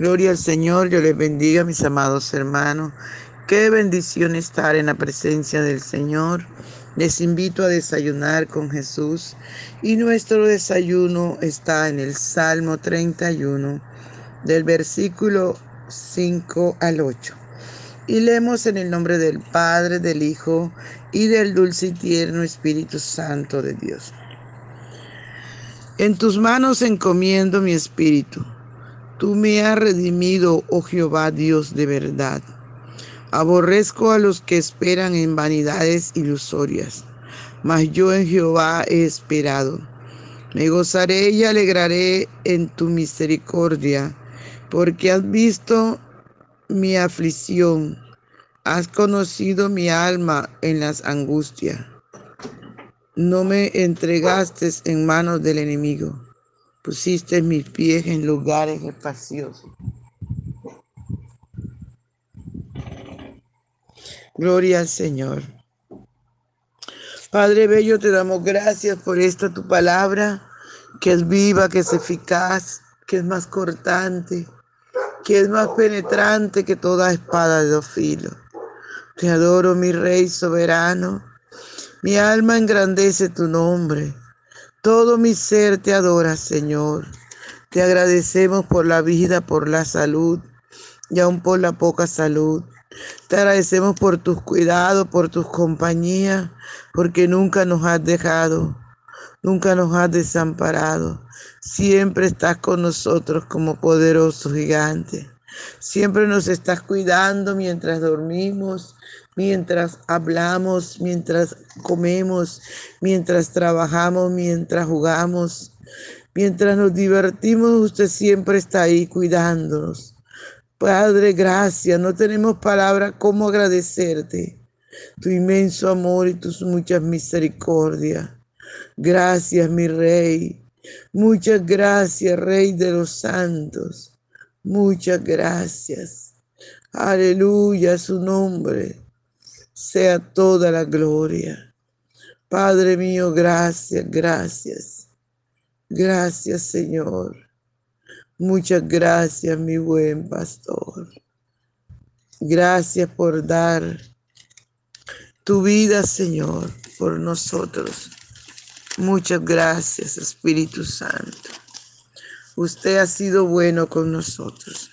Gloria al Señor, yo les bendiga, mis amados hermanos. Qué bendición estar en la presencia del Señor. Les invito a desayunar con Jesús y nuestro desayuno está en el Salmo 31, del versículo 5 al 8. Y leemos en el nombre del Padre, del Hijo y del dulce y tierno Espíritu Santo de Dios. En tus manos encomiendo mi espíritu Tú me has redimido, oh Jehová Dios de verdad. Aborrezco a los que esperan en vanidades ilusorias, mas yo en Jehová he esperado. Me gozaré y alegraré en tu misericordia, porque has visto mi aflicción, has conocido mi alma en las angustias. No me entregaste en manos del enemigo Pusiste mis pies en lugares espaciosos. Gloria al Señor. Padre Bello, te damos gracias por esta tu palabra, que es viva, que es eficaz, que es más cortante, que es más penetrante que toda espada de dos filos. Te adoro, mi Rey soberano. Mi alma engrandece tu nombre. Todo mi ser te adora, Señor. Te agradecemos por la vida, por la salud y aún por la poca salud. Te agradecemos por tus cuidados, por tus compañías, porque nunca nos has dejado, nunca nos has desamparado. Siempre estás con nosotros como poderoso gigante. Siempre nos estás cuidando mientras dormimos, mientras hablamos, mientras comemos, mientras trabajamos, mientras jugamos, mientras nos divertimos, usted siempre está ahí cuidándonos. Padre, gracias. No tenemos palabra cómo agradecerte tu inmenso amor y tus muchas misericordias. Gracias, mi Rey. Muchas gracias, Rey de los santos. Muchas gracias. Aleluya, su nombre sea toda la gloria. Padre mío, gracias, gracias. Gracias, Señor. Muchas gracias, mi buen pastor. Gracias por dar tu vida, Señor, por nosotros. Muchas gracias, Espíritu Santo. Usted ha sido bueno con nosotros.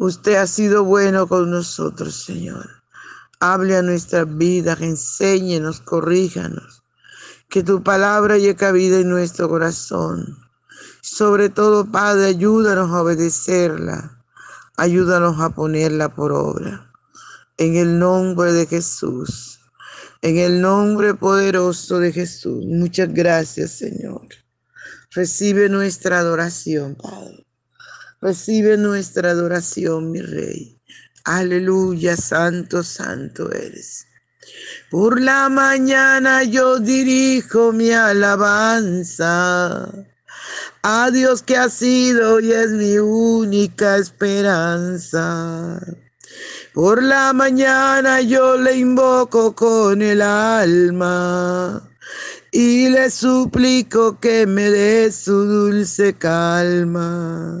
Usted ha sido bueno con nosotros, Señor. Hable a nuestras vidas, enséñenos, corríjanos. Que tu palabra llegue cabida en nuestro corazón. Sobre todo, Padre, ayúdanos a obedecerla. Ayúdanos a ponerla por obra. En el nombre de Jesús. En el nombre poderoso de Jesús. Muchas gracias, Señor. Recibe nuestra adoración, Padre. Recibe nuestra adoración, mi Rey. Aleluya, santo, santo eres. Por la mañana yo dirijo mi alabanza a Dios que ha sido y es mi única esperanza. Por la mañana yo le invoco con el alma y le suplico que me dé su dulce calma.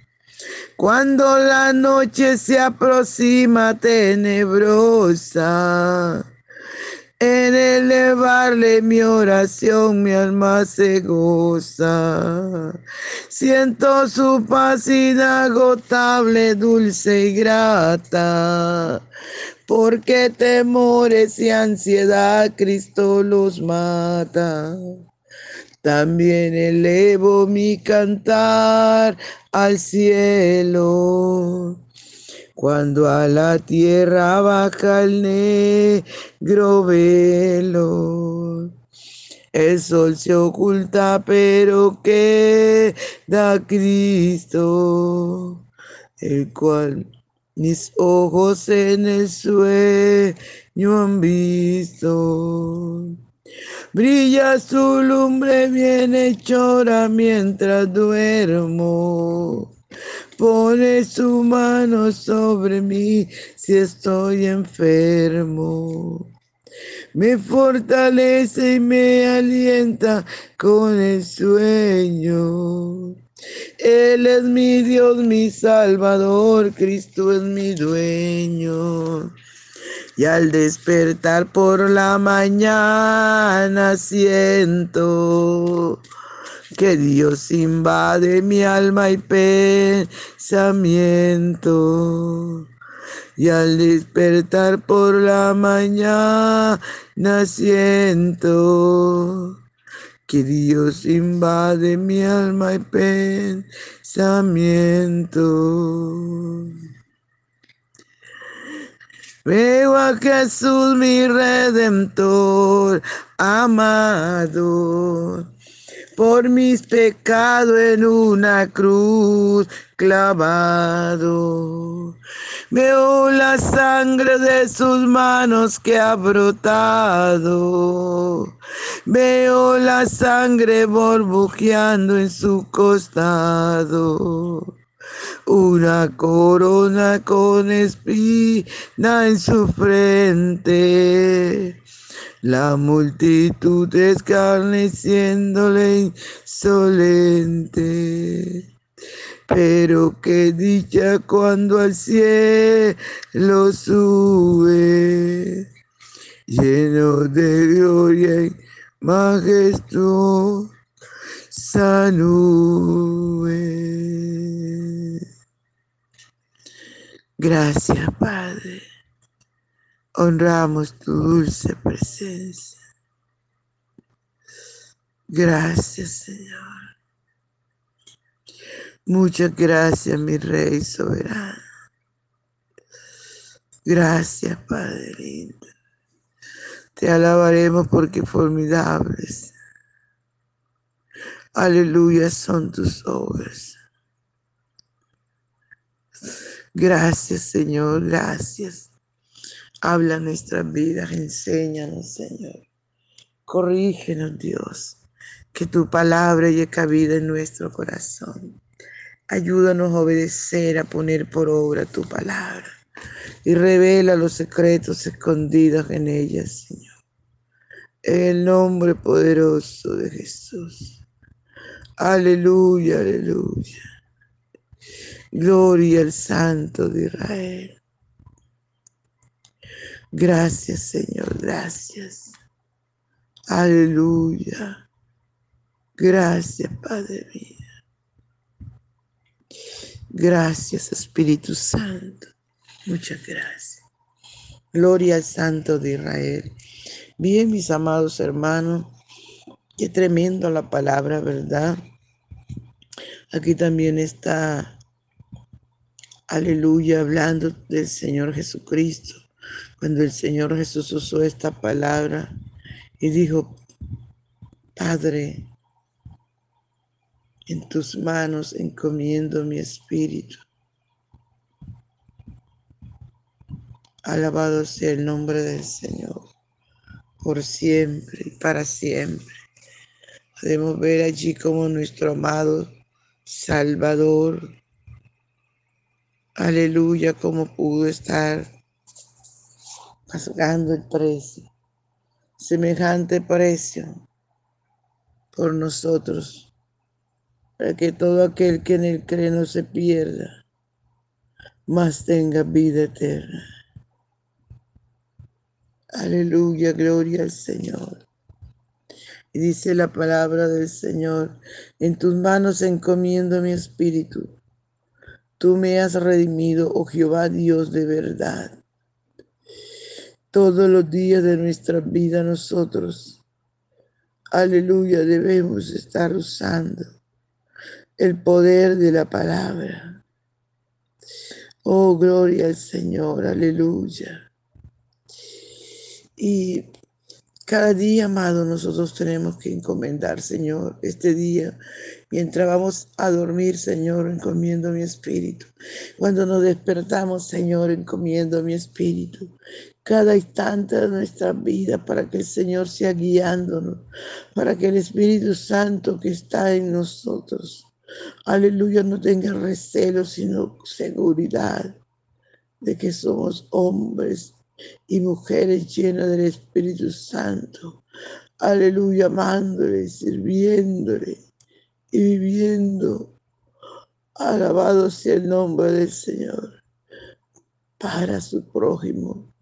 Cuando la noche se aproxima tenebrosa, en elevarle mi oración mi alma se goza. Siento su paz inagotable, dulce y grata, porque temores y ansiedad Cristo los mata. También elevo mi cantar al cielo. Cuando a la tierra baja el negro velo, el sol se oculta, pero queda Cristo, el cual mis ojos en el sueño han visto. Brilla su lumbre bien hechora mientras duermo. Pone su mano sobre mí si estoy enfermo. Me fortalece y me alienta con el sueño. Él es mi Dios, mi Salvador, Cristo es mi dueño. Y al despertar por la mañana siento que Dios invade mi alma y pensamiento. Y al despertar por la mañana siento que Dios invade mi alma y pensamiento. Veo a Jesús mi redentor amado por mis pecados en una cruz clavado. Veo la sangre de sus manos que ha brotado. Veo la sangre burbujeando en su costado una corona con espina en su frente. La multitud escarneciéndole insolente. Pero qué dicha cuando al cielo sube, lleno de gloria y majestuosa nube. Gracias, Padre. Honramos tu dulce presencia. Gracias, Señor. Muchas gracias, mi Rey soberano. Gracias, Padre lindo. Te alabaremos porque formidables. Aleluya son tus obras. Gracias, Señor, gracias. Habla nuestras vidas, enséñanos, Señor. Corrígenos, Dios. Que tu palabra llegue cabida en nuestro corazón. Ayúdanos a obedecer, a poner por obra tu palabra. Y revela los secretos escondidos en ella, Señor. En el nombre poderoso de Jesús. Aleluya, aleluya. Gloria al Santo de Israel. Gracias, Señor, gracias. Aleluya. Gracias, Padre mío. Gracias, Espíritu Santo. Muchas gracias. Gloria al Santo de Israel. Bien, mis amados hermanos, qué tremendo la palabra, ¿verdad? Aquí también está, aleluya, hablando del Señor Jesucristo cuando el Señor Jesús usó esta palabra y dijo, Padre, en tus manos encomiendo mi espíritu. Alabado sea el nombre del Señor, por siempre y para siempre. Podemos ver allí como nuestro amado Salvador, aleluya, como pudo estar pagando el precio, semejante precio por nosotros, para que todo aquel que en él cree no se pierda, mas tenga vida eterna. Aleluya, gloria al Señor. Y dice la palabra del Señor, en tus manos encomiendo mi espíritu. Tú me has redimido, oh Jehová Dios de verdad todos los días de nuestra vida nosotros. Aleluya, debemos estar usando el poder de la palabra. Oh, gloria al Señor, aleluya. Y Cada día, amado, nosotros tenemos que encomendar, Señor, este día. Mientras vamos a dormir, Señor, encomiendo mi espíritu. Cuando nos despertamos, Señor, encomiendo mi espíritu. Cada instante de nuestra vida para que el Señor sea guiándonos, para que el Espíritu Santo que está en nosotros, aleluya, no tenga recelo, sino seguridad de que somos hombres y mujeres llenas del Espíritu Santo. Aleluya, amándole, sirviéndole y viviendo. Alabado sea el nombre del Señor para su prójimo,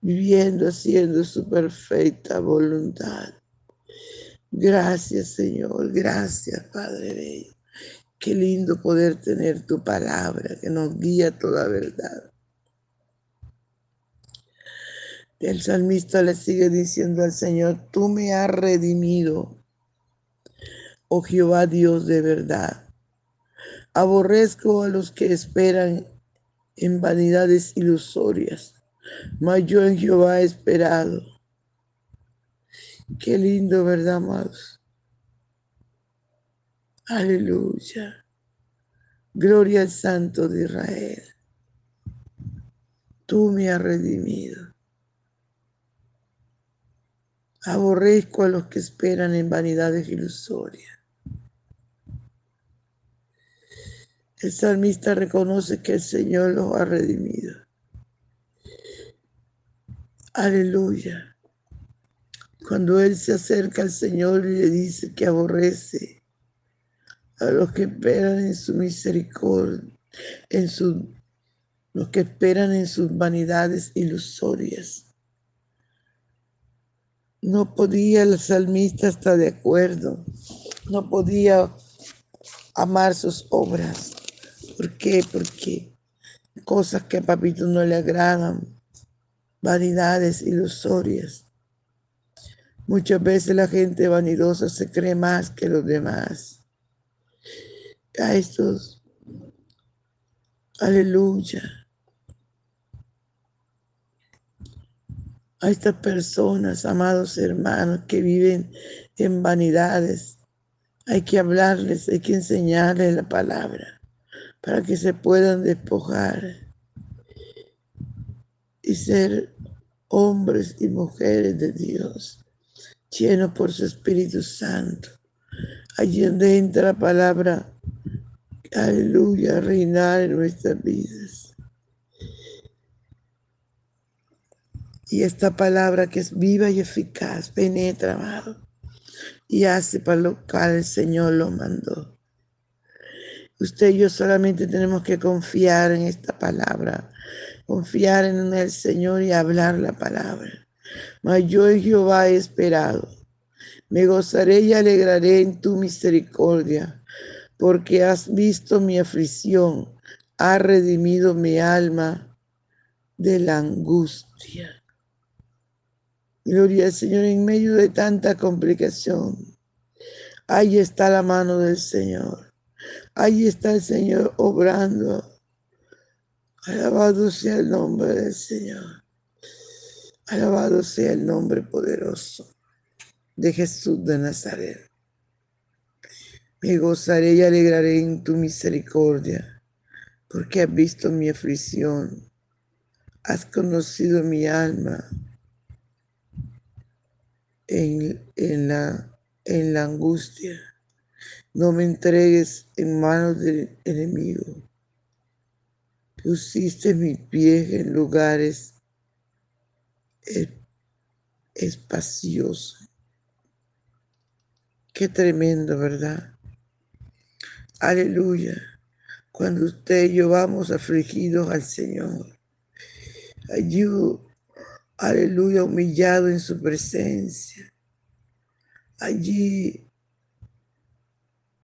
viviendo haciendo su perfecta voluntad. Gracias, Señor. Gracias, Padre Bello. Qué lindo poder tener tu palabra que nos guía toda verdad. El salmista le sigue diciendo al Señor, tú me has redimido, oh Jehová Dios de verdad. Aborrezco a los que esperan en vanidades ilusorias, mas yo en Jehová he esperado. Qué lindo, ¿verdad, amados? Aleluya. Gloria al Santo de Israel. Tú me has redimido. Aborrezco a los que esperan en vanidades ilusorias. El salmista reconoce que el Señor los ha redimido. Aleluya. Cuando Él se acerca al Señor y le dice que aborrece a los que esperan en su misericordia, en su, los que esperan en sus vanidades ilusorias. No podía el salmista estar de acuerdo, no podía amar sus obras. ¿Por qué? Porque cosas que a papito no le agradan, vanidades ilusorias. Muchas veces la gente vanidosa se cree más que los demás. A estos, aleluya, a estas personas, amados hermanos, que viven en vanidades. Hay que hablarles, hay que enseñarles la palabra para que se puedan despojar y ser hombres y mujeres de Dios, llenos por su Espíritu Santo. Allí donde entra la palabra, aleluya, reinar en nuestras vidas. Y esta palabra que es viva y eficaz penetra, amado, y hace para lo cual el Señor lo mandó. Usted y yo solamente tenemos que confiar en esta palabra, confiar en el Señor y hablar la palabra. Mas yo en Jehová esperado. Me gozaré y alegraré en tu misericordia, porque has visto mi aflicción, has redimido mi alma de la angustia. Gloria al Señor en medio de tanta complicación. Ahí está la mano del Señor. Ahí está el Señor obrando. Alabado sea el nombre del Señor. Alabado sea el nombre poderoso de Jesús de Nazaret. Me gozaré y alegraré en tu misericordia, porque has visto mi aflicción, has conocido mi alma en, la, en la angustia. No me entregues en manos del enemigo. Pusiste mis pies en lugares espaciosos. Qué tremendo, ¿verdad? Aleluya. Cuando usted y yo vamos afligidos al Señor. Ayuda aleluya, humillado en su presencia. Allí